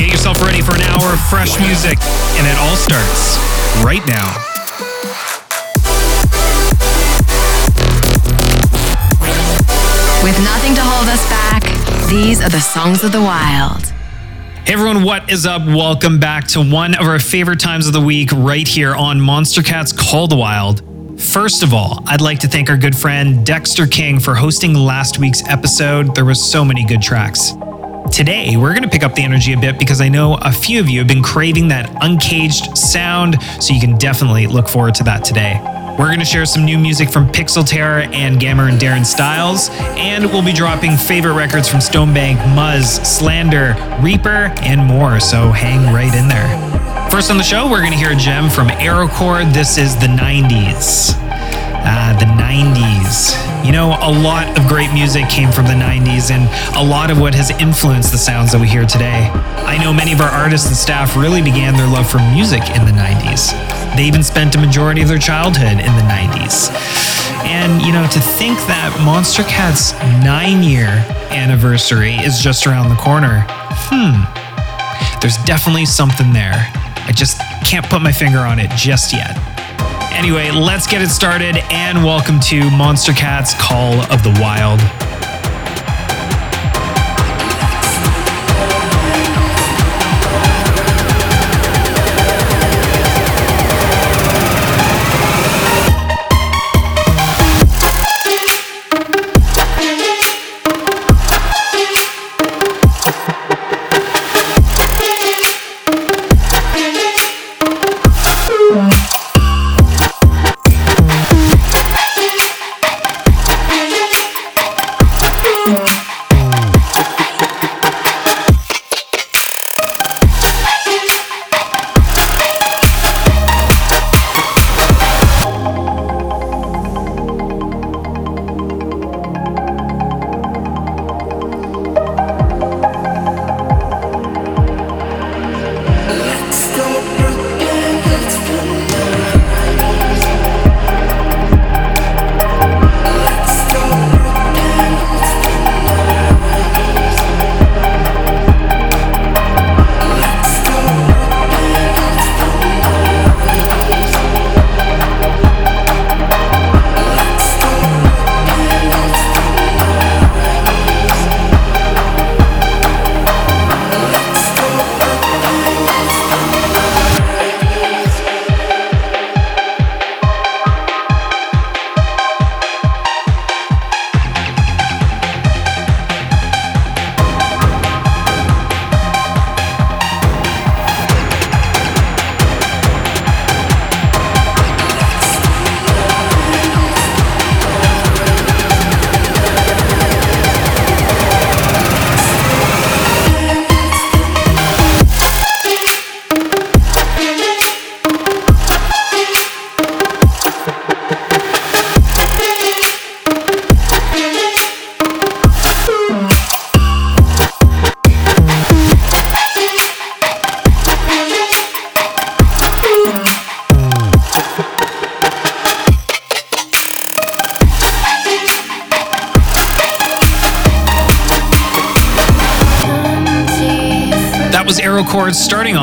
Get yourself ready for an hour of fresh music, and it all starts right now. With nothing to hold us back, these are the songs of the wild. Hey everyone, what is up? Welcome back to one of our favorite times of the week right here on Monstercat's Call the Wild. First of all, I'd like to thank our good friend Dexter King for hosting last week's episode. There was so many good tracks. Today, we're going to pick up the energy a bit because I know a few of you have been craving that uncaged sound, so you can definitely look forward to that today. We're going to share some new music from Pixel Terror and Gammer and Darren Styles, and we'll be dropping favorite records from Stonebank, Muzz, Slander, Reaper, and more, so hang right in there. First on the show, we're going to hear a gem from Aero Chord. This is the 90s. Ah, the 90s. You know, a lot of great music came from the 90s, and a lot of what has influenced the sounds that we hear today. I know many of our artists and staff really began their love for music in the 90s. They even spent a majority of their childhood in the 90s. And, you know, to think that Monstercat's nine year anniversary is just around the corner, hmm, there's definitely something there. I just can't put my finger on it just yet. Anyway, let's get it started and welcome to Monstercat's Call of the Wild.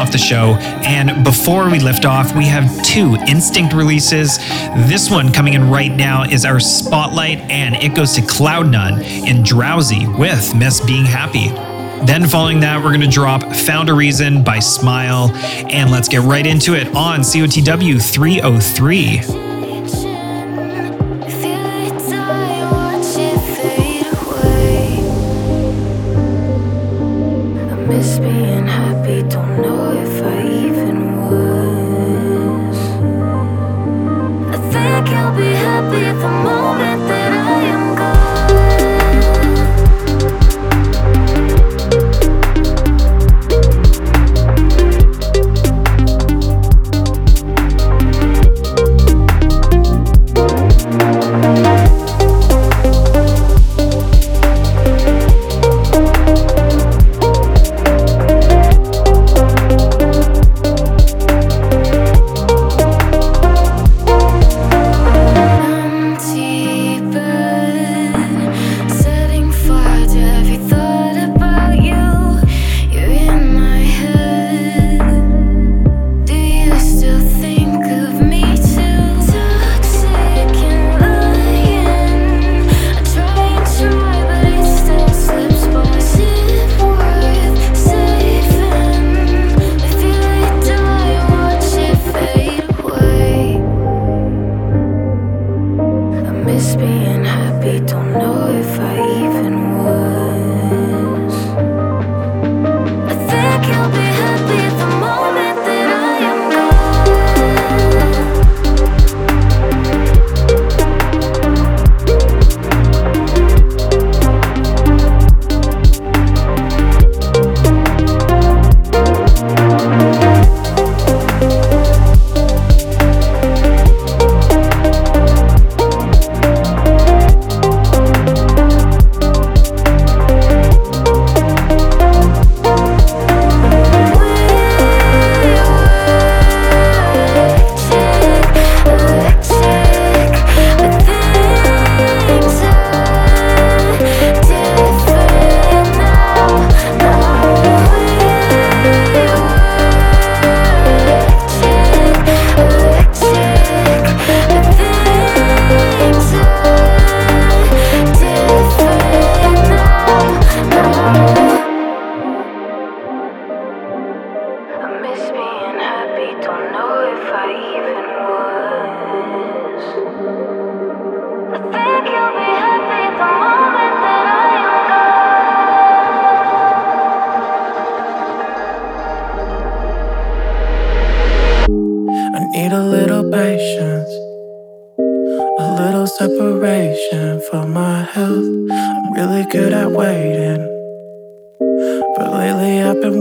Off the show. And before we lift off, we have two Instinct releases. This one coming in right now is our Spotlight, and it goes to CloudNone and Drowsy with Miss Being Happy. Then, following that, we're going to drop Found a Reason by SMLE. And let's get right into it on COTW 303.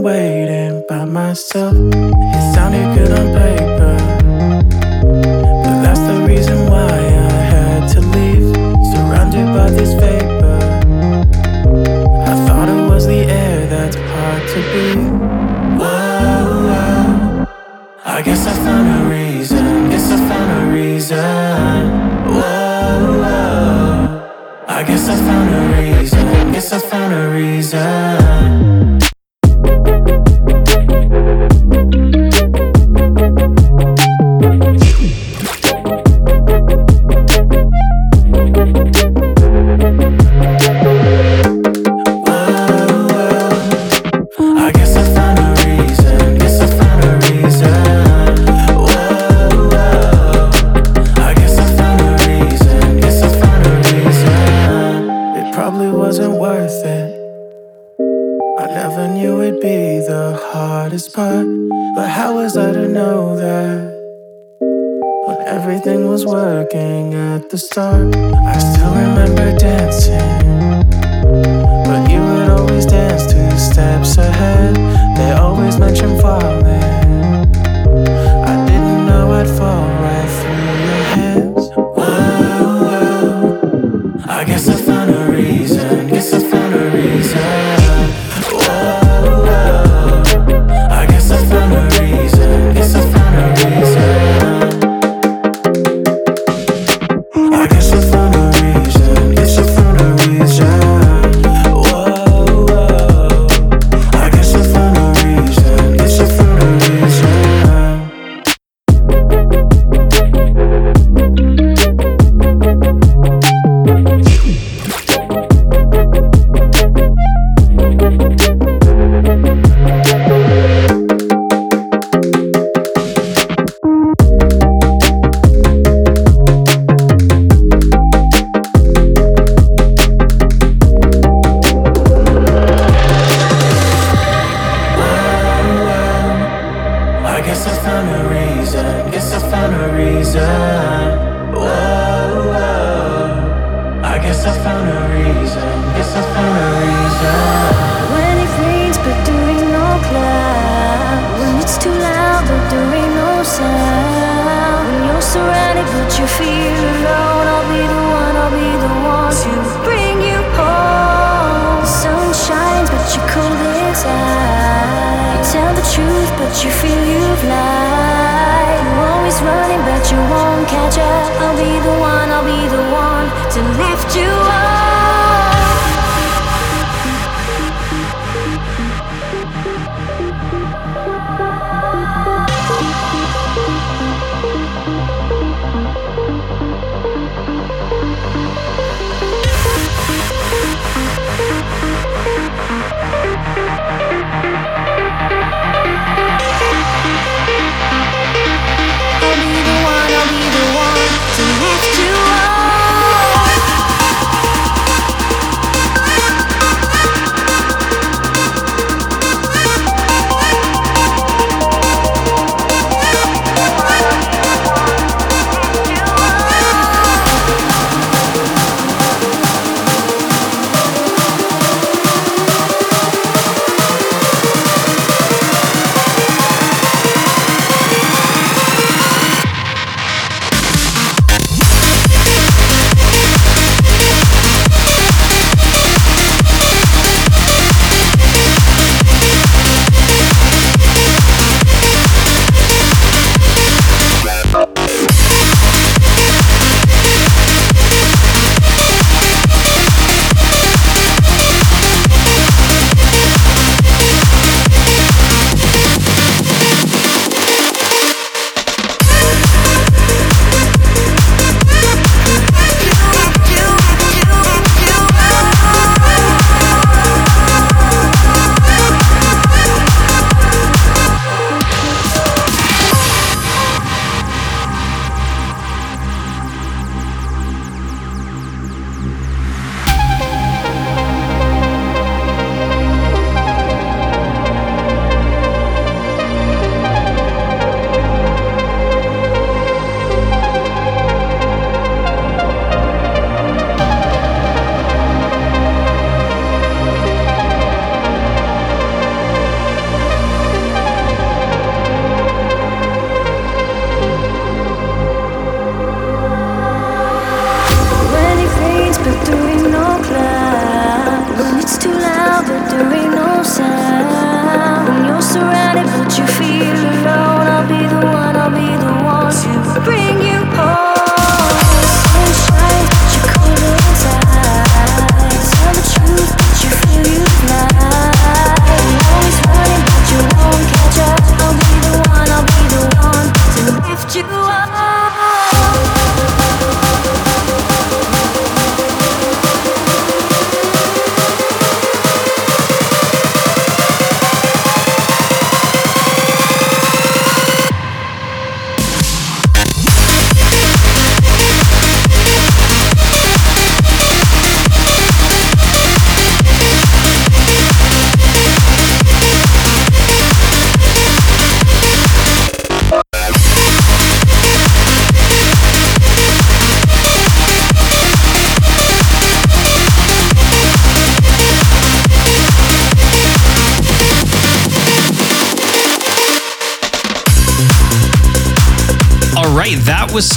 waiting by myself. It sounded good on paper, but that's the reason why I had to leave. Surrounded by this vapor, I thought it was the air that's hard to breathe. Whoa. I guess I found a reason. Guess I found a reason. Whoa. I guess I found a reason. Guess I found a reason.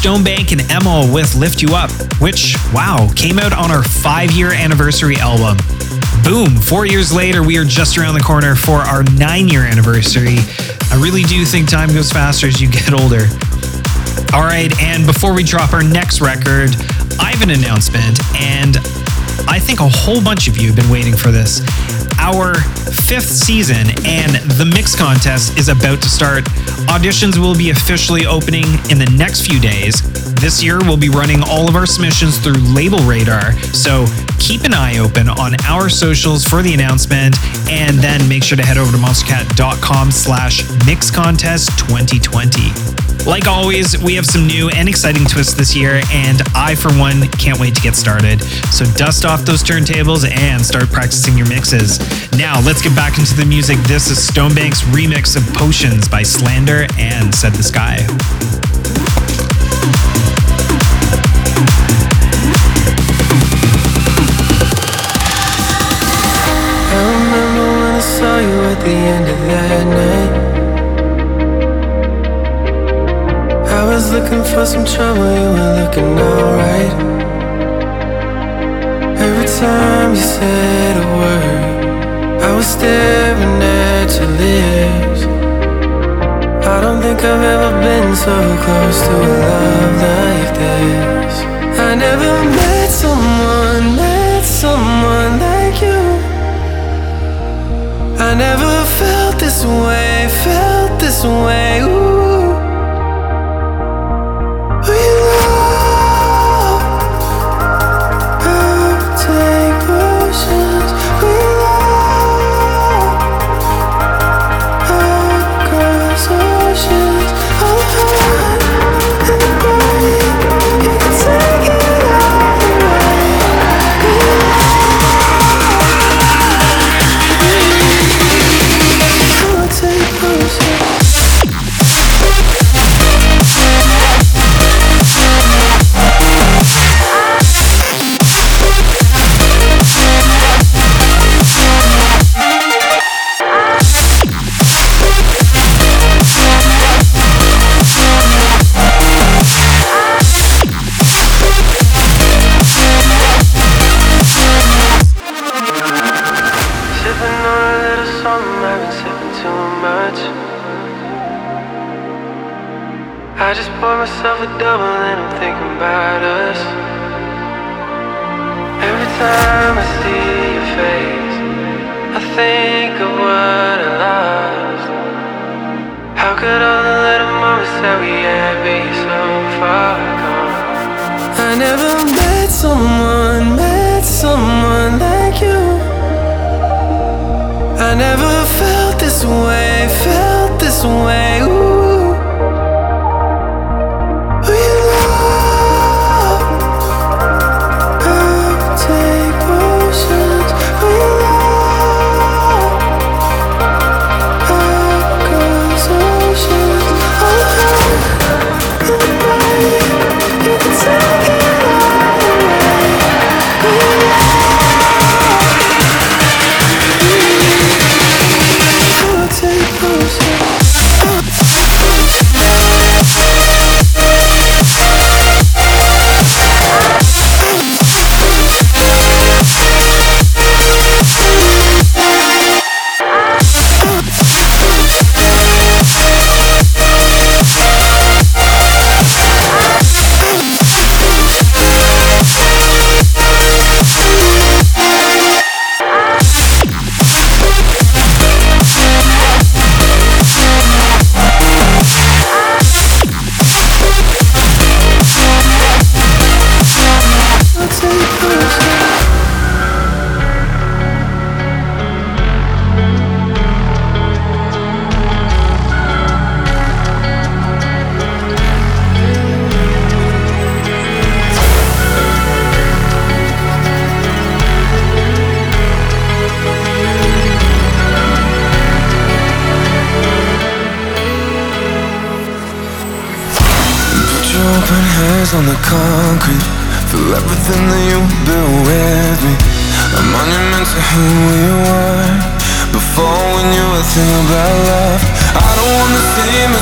Stonebank and EMEL with Lift You Up, which, wow, came out on our five year anniversary album. Boom, four years later, we are just around the corner for our nine year anniversary. I really do think time goes faster as you get older. All right, and before we drop our next record, I have an announcement, and I think a whole bunch of you have been waiting for this. Our fifth season and the mix contest is about to start. Auditions will be officially opening in the next few days. This year, we'll be running all of our submissions through Label Radar, so keep an eye open on our socials for the announcement, and then make sure to head over to monstercat.com slash mix contest 2020. Like always, we have some new and exciting twists this year, and I, for one, can't wait to get started. So dust off those turntables and start practicing your mixes. Now, let's get back into the music. This is Stonebank's remix of Potions by Slander and Said the Sky. I remember when I saw you at the end of that some trouble, you were looking alright. Every time you said a word, I was staring at your lips. I don't think I've ever been so close to someone, met someone like you. I never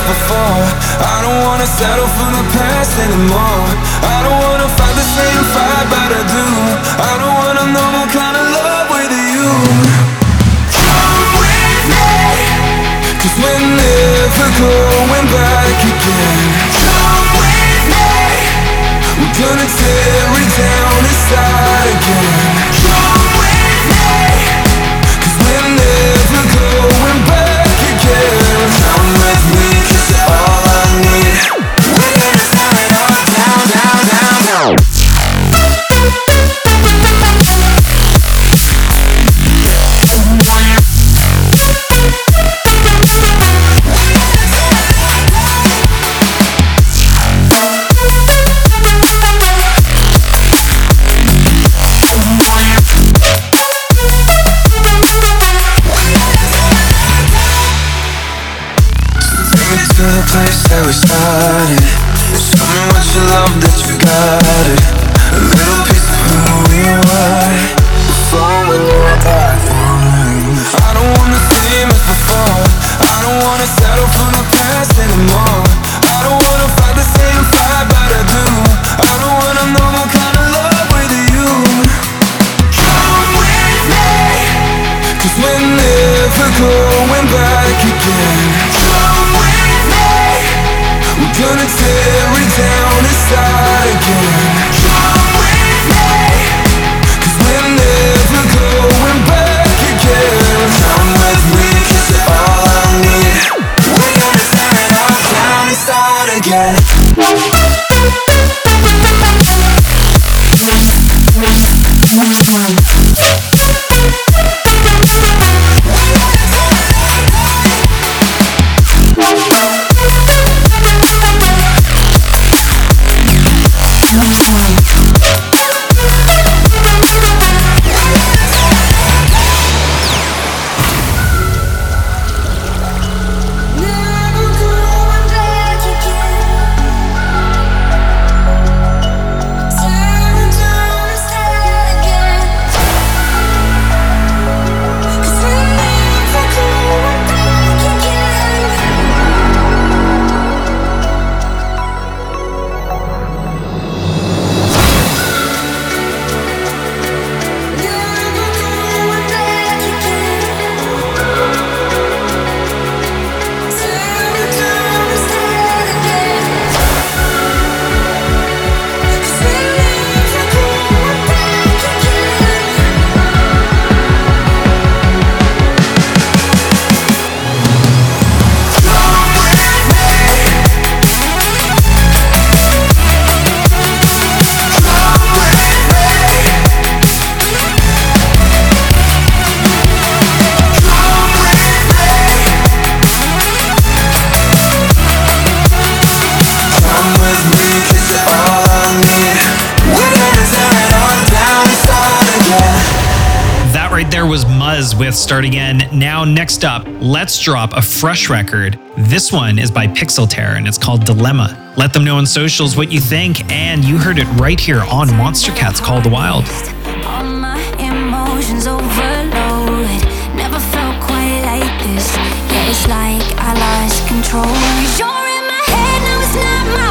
before. I don't wanna settle for the past anymore. I don't wanna fight the same fight, but I do I don't wanna know what kind of love with you. Come with me Cause we're never going back again. Come with me We're gonna tear it down inside again. next up, let's drop a fresh record. This one is by Pixel Terror and it's called Dilemma. Let them know on socials what you think, and you heard it right here on Monstercat's Call the Wild. it's like I lost control. You're in my head, now it's not mine.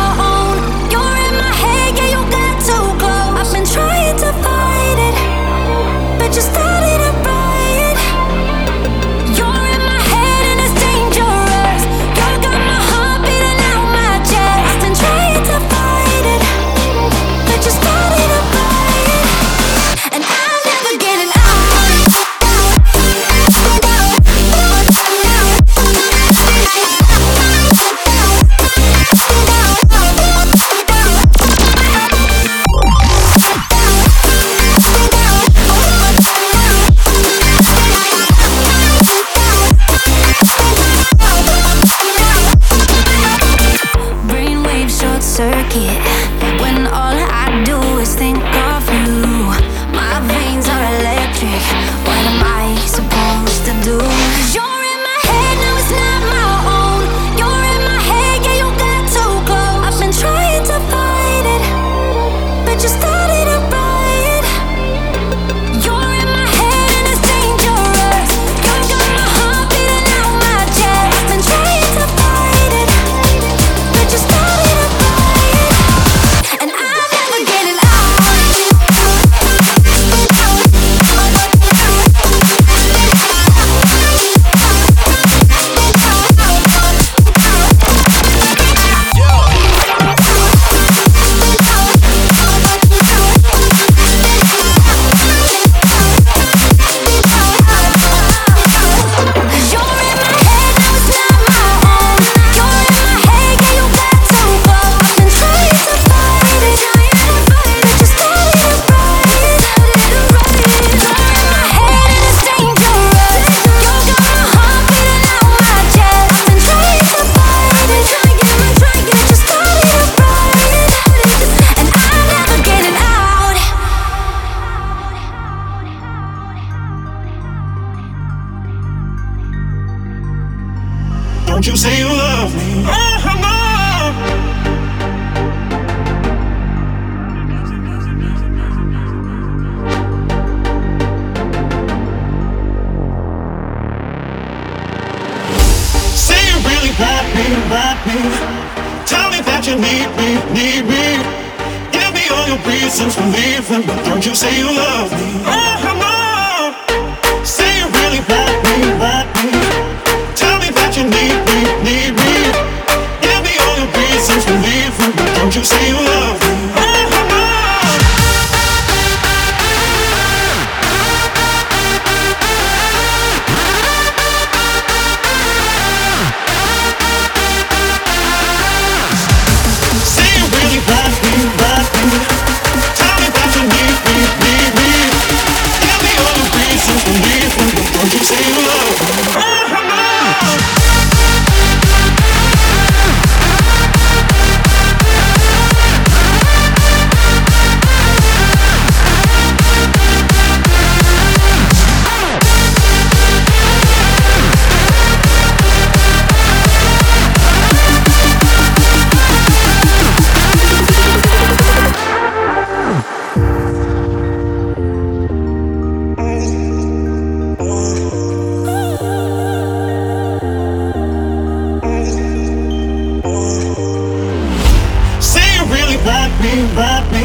me, wrap me.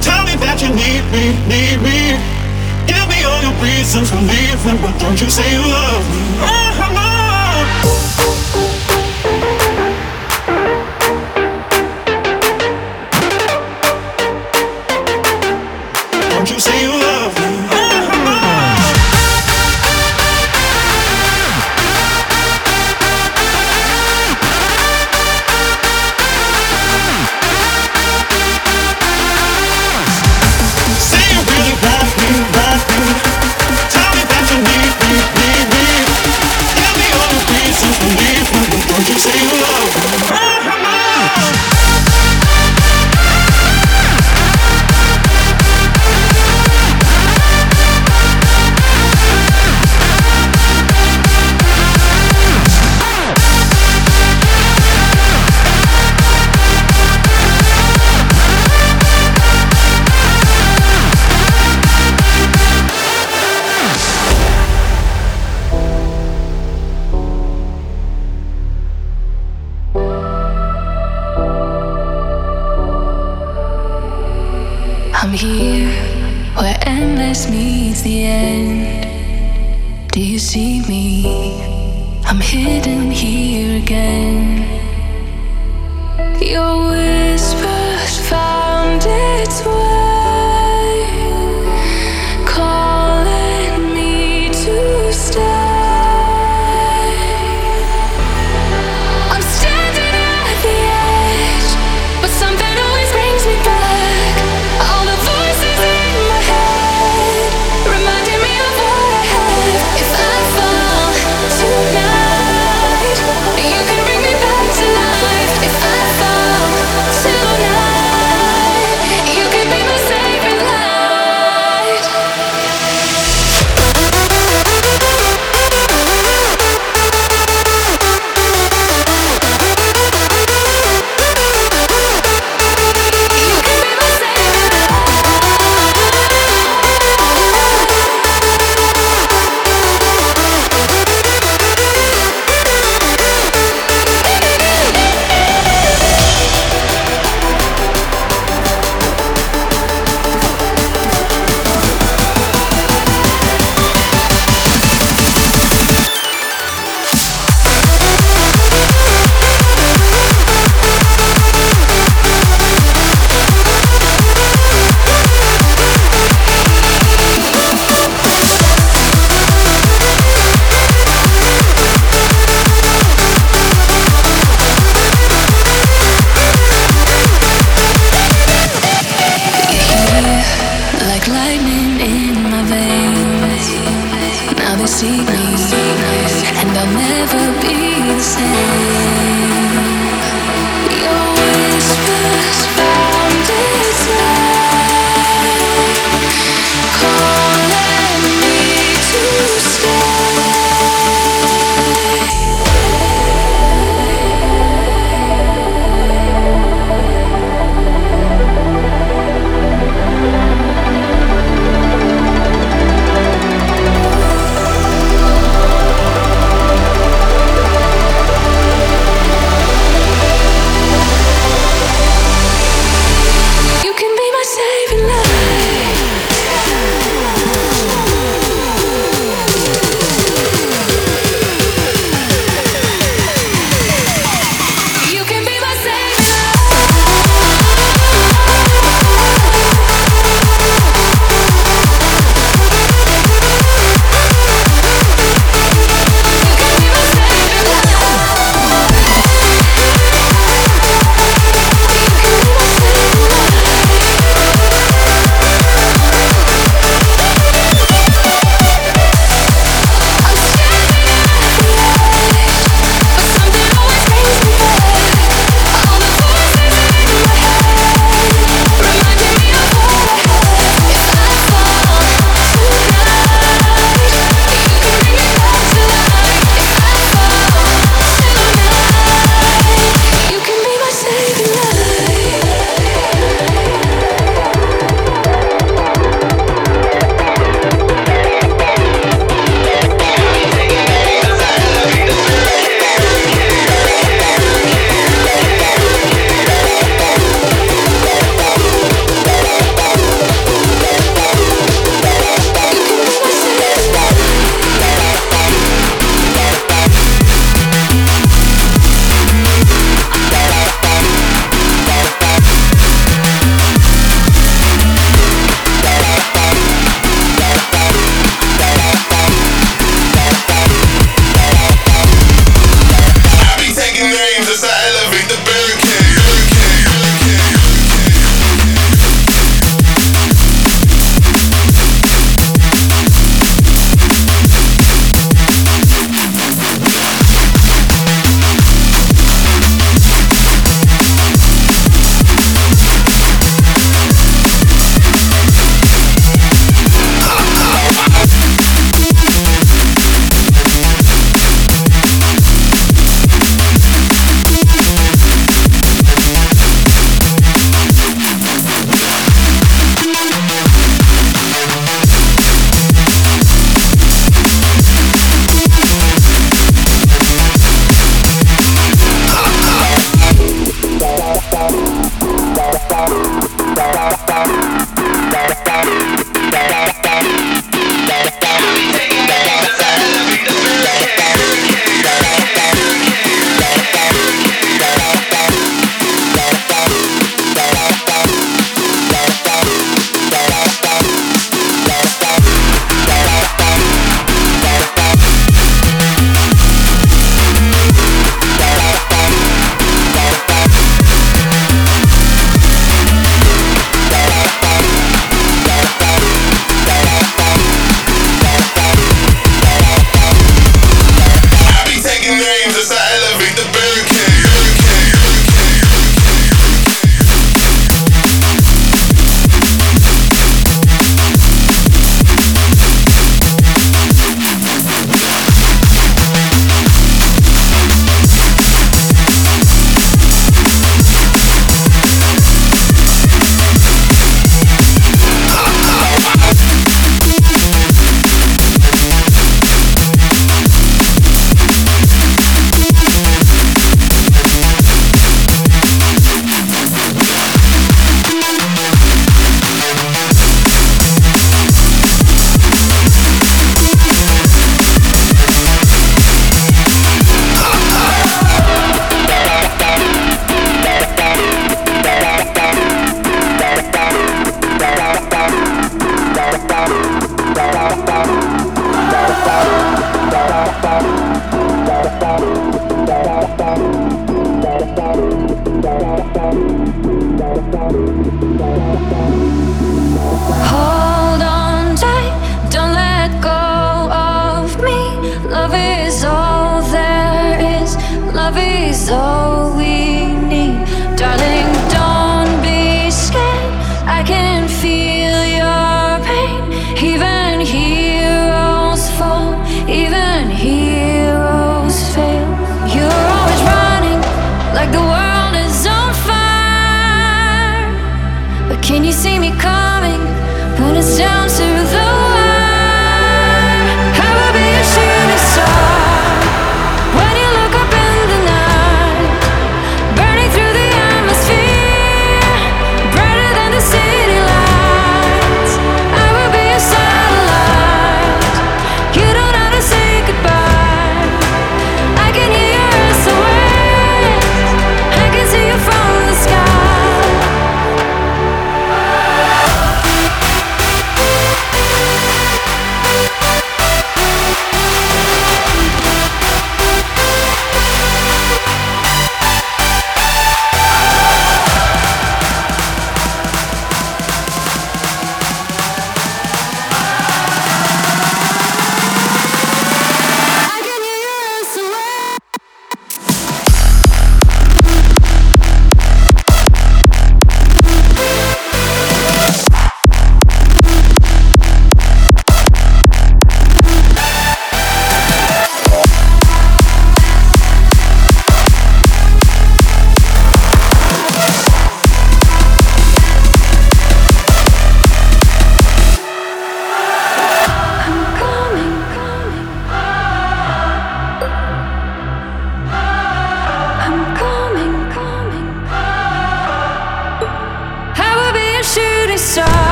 Tell me that you need me, need me. Give me all your reasons for leaving, but don't you say you love me. Oh,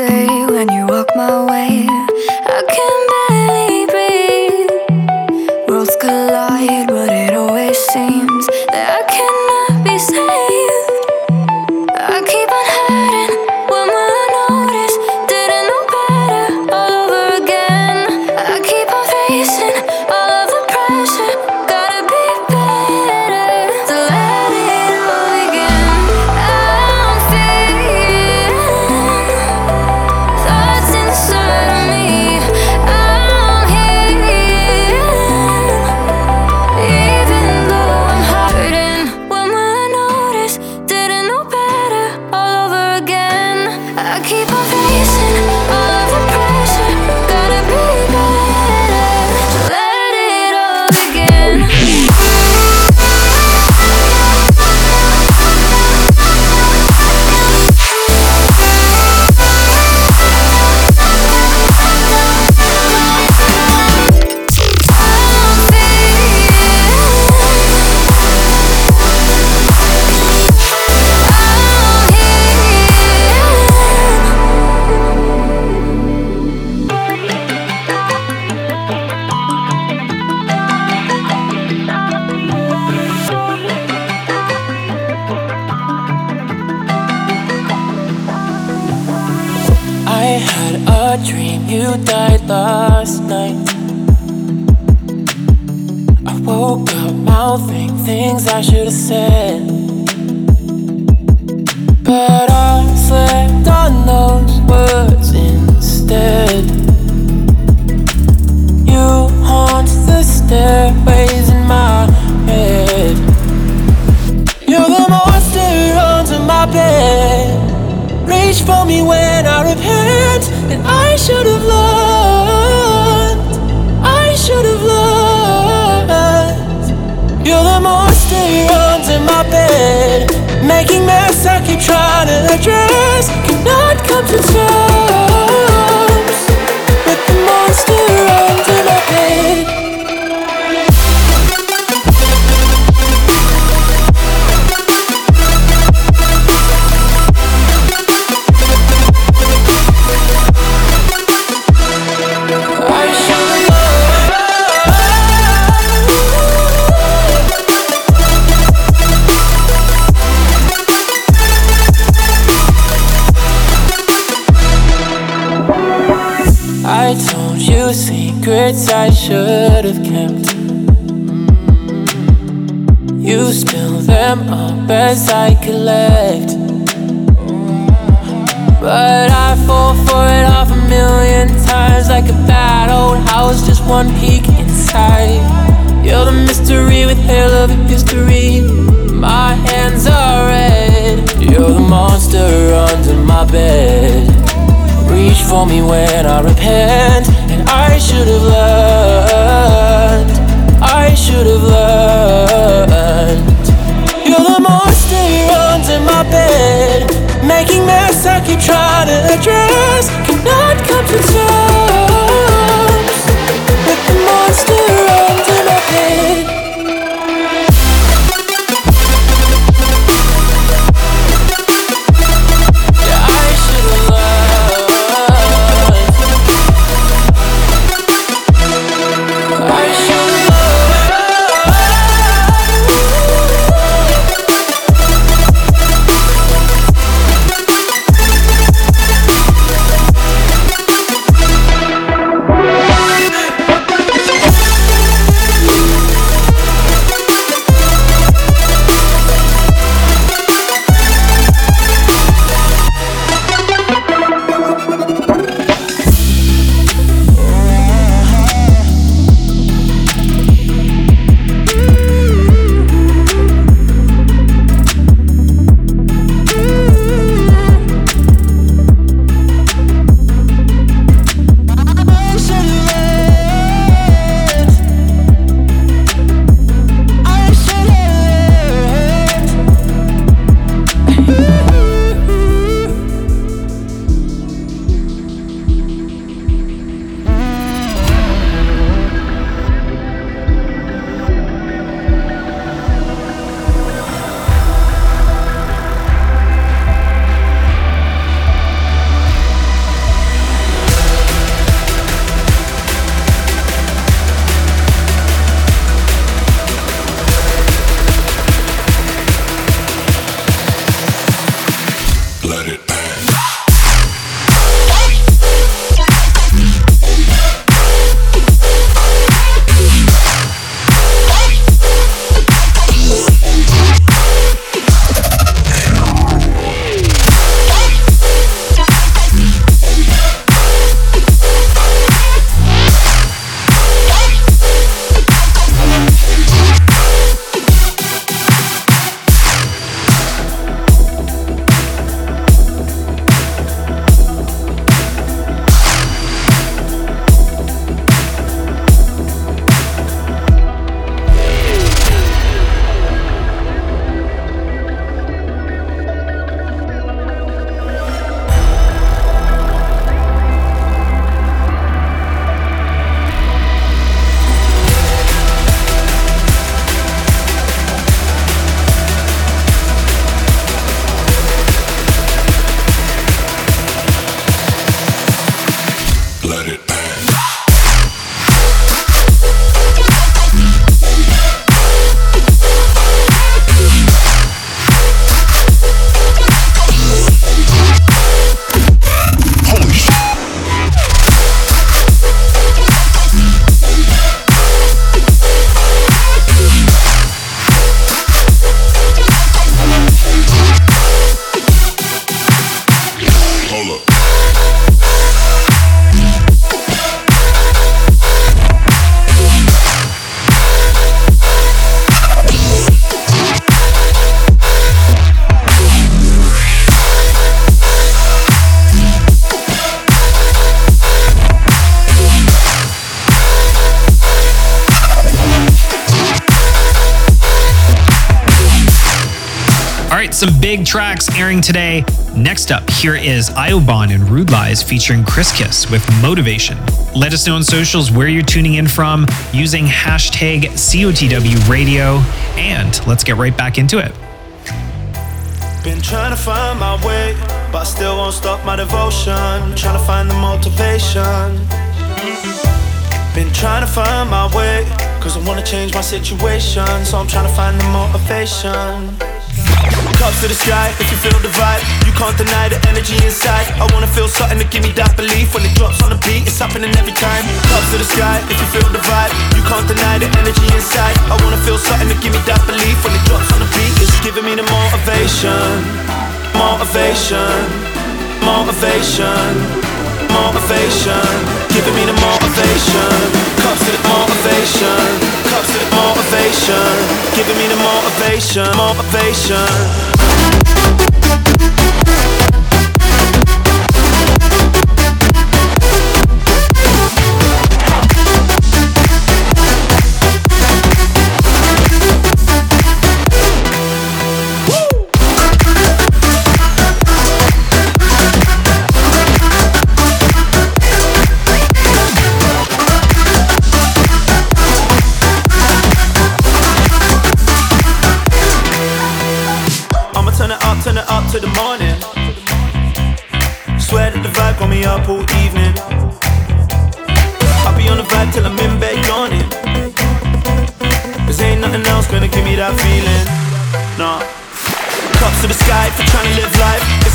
say when you walk my way? I can me when I repent, and I should have learned. I should have learned. You're the monster under my bed, making mess I keep trying to address. Cannot come to terms For me when I repent, and I should have learned. I should have learned. You're the monster under my bed, making mess I keep trying to address. Cannot come to terms airing today. Next up, here is Aiobahn and RudeLies featuring Kris Kiss with Motivation. Let us know on socials where you're tuning in from using hashtag COTW radio. And let's get right back into it. Been trying to find my way, but I still won't stop my devotion. Trying to find the motivation. Been trying to find my way, cause I wanna change my situation. So I'm trying to find the motivation. Cups to the sky, if you feel the vibe, you can't deny the energy inside. I wanna feel something to give me that belief. When it drops on the beat, it's happening every time. Cups to the sky, if you feel the vibe, you can't deny the energy inside. I wanna feel something to give me that belief. When it drops on the beat, it's giving me the motivation, motivation, motivation, motivation, giving me the motivation. Cups to the motivation, cups to the motivation, giving me the motivation, motivation.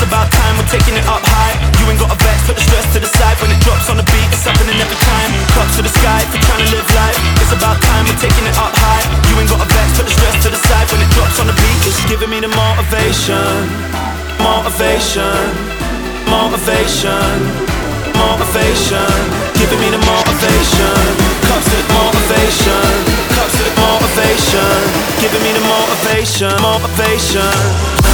About time we're taking it up high. You ain't got a vex, put the stress to the side. When it drops on the beat, it's happening every time. Cups to the sky for trying to live life. It's about time we're taking it up high. You ain't got a vex, put the stress to the side. When it drops on the beat, it's giving me the motivation, motivation, motivation, motivation. Giving me the motivation. Cups to the motivation, cups to the motivation. Giving me the motivation, motivation.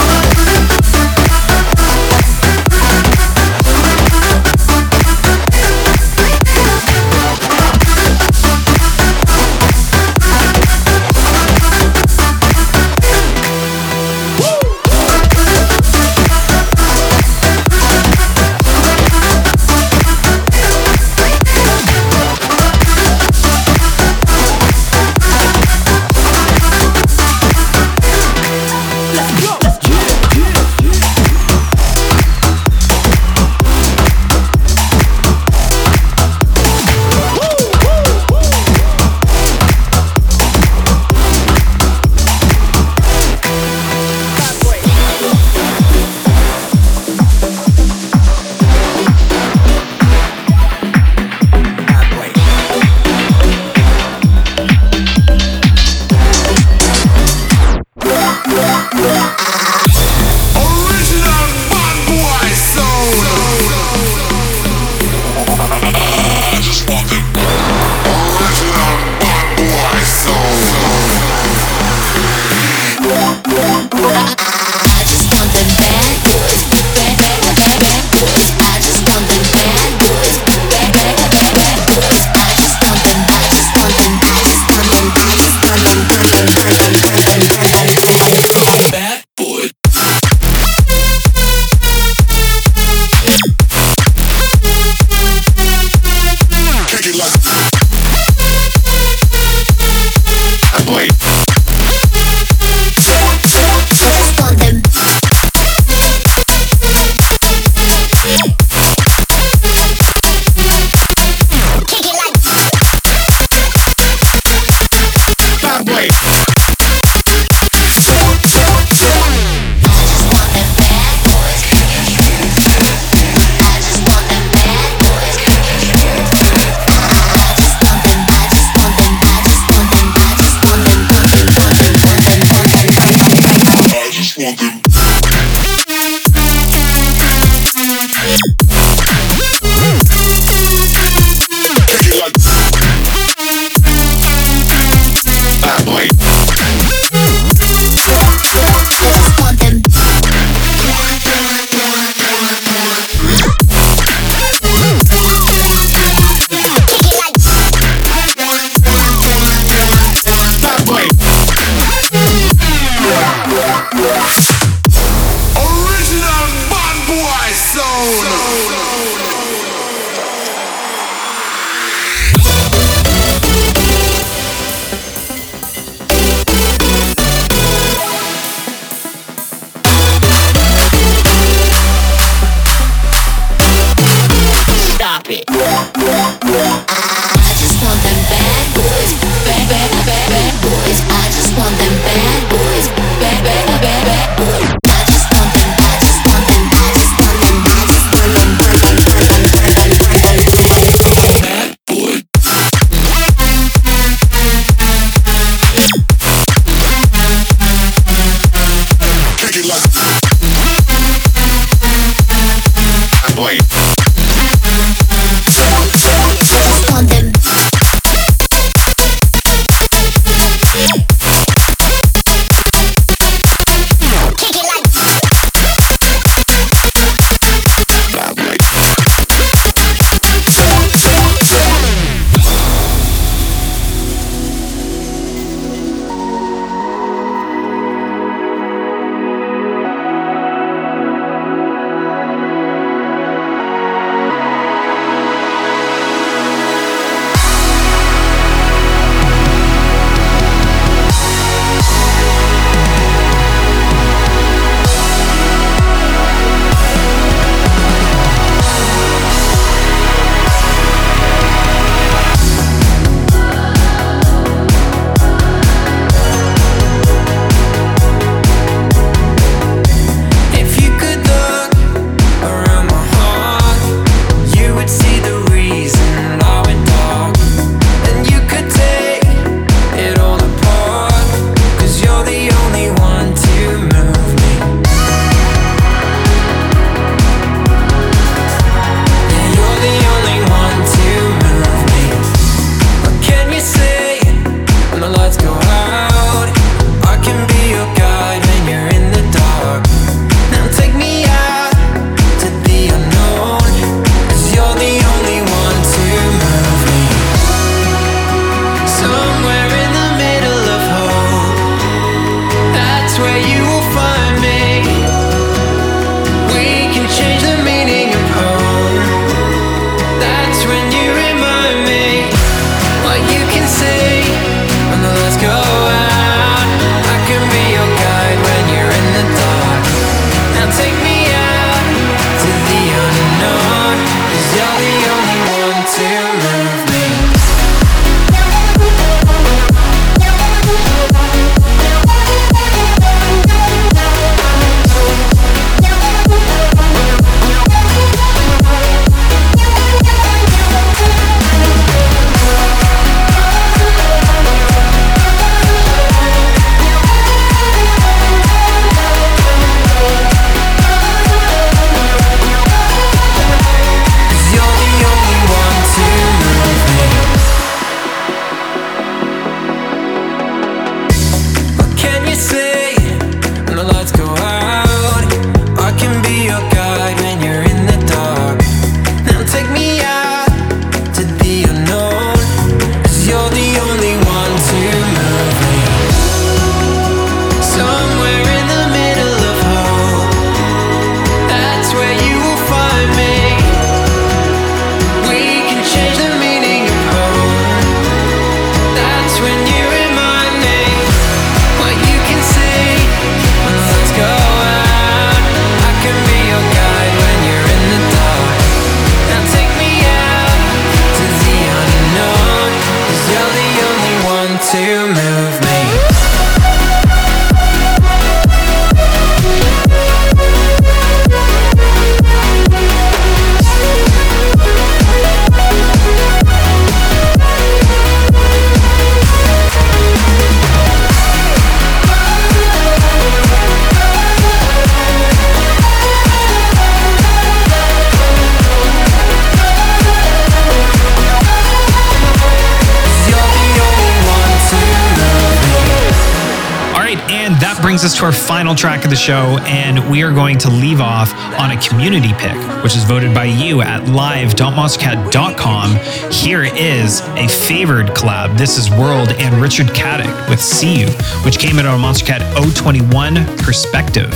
Brings us to our final track of the show, and we are going to leave off on a community pick, which is voted by you at live.monstercat.com. Here is a favored collab. This is WRLD and Richard Caddock with See You, which came out on Monstercat 021 Perspective.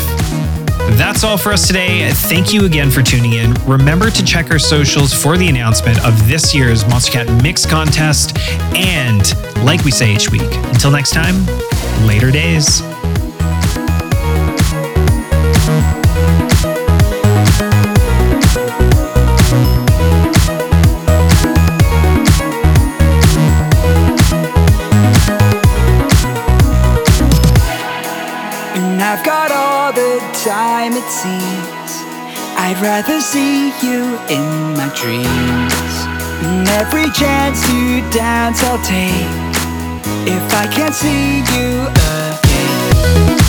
That's all for us today. Thank you again for tuning in. Remember to check our socials for the announcement of this year's Monstercat Mix Contest. And like we say each week, until next time, later days. It seems. I'd rather see you in my dreams. And every chance you dance I'll take. If I can't see you again.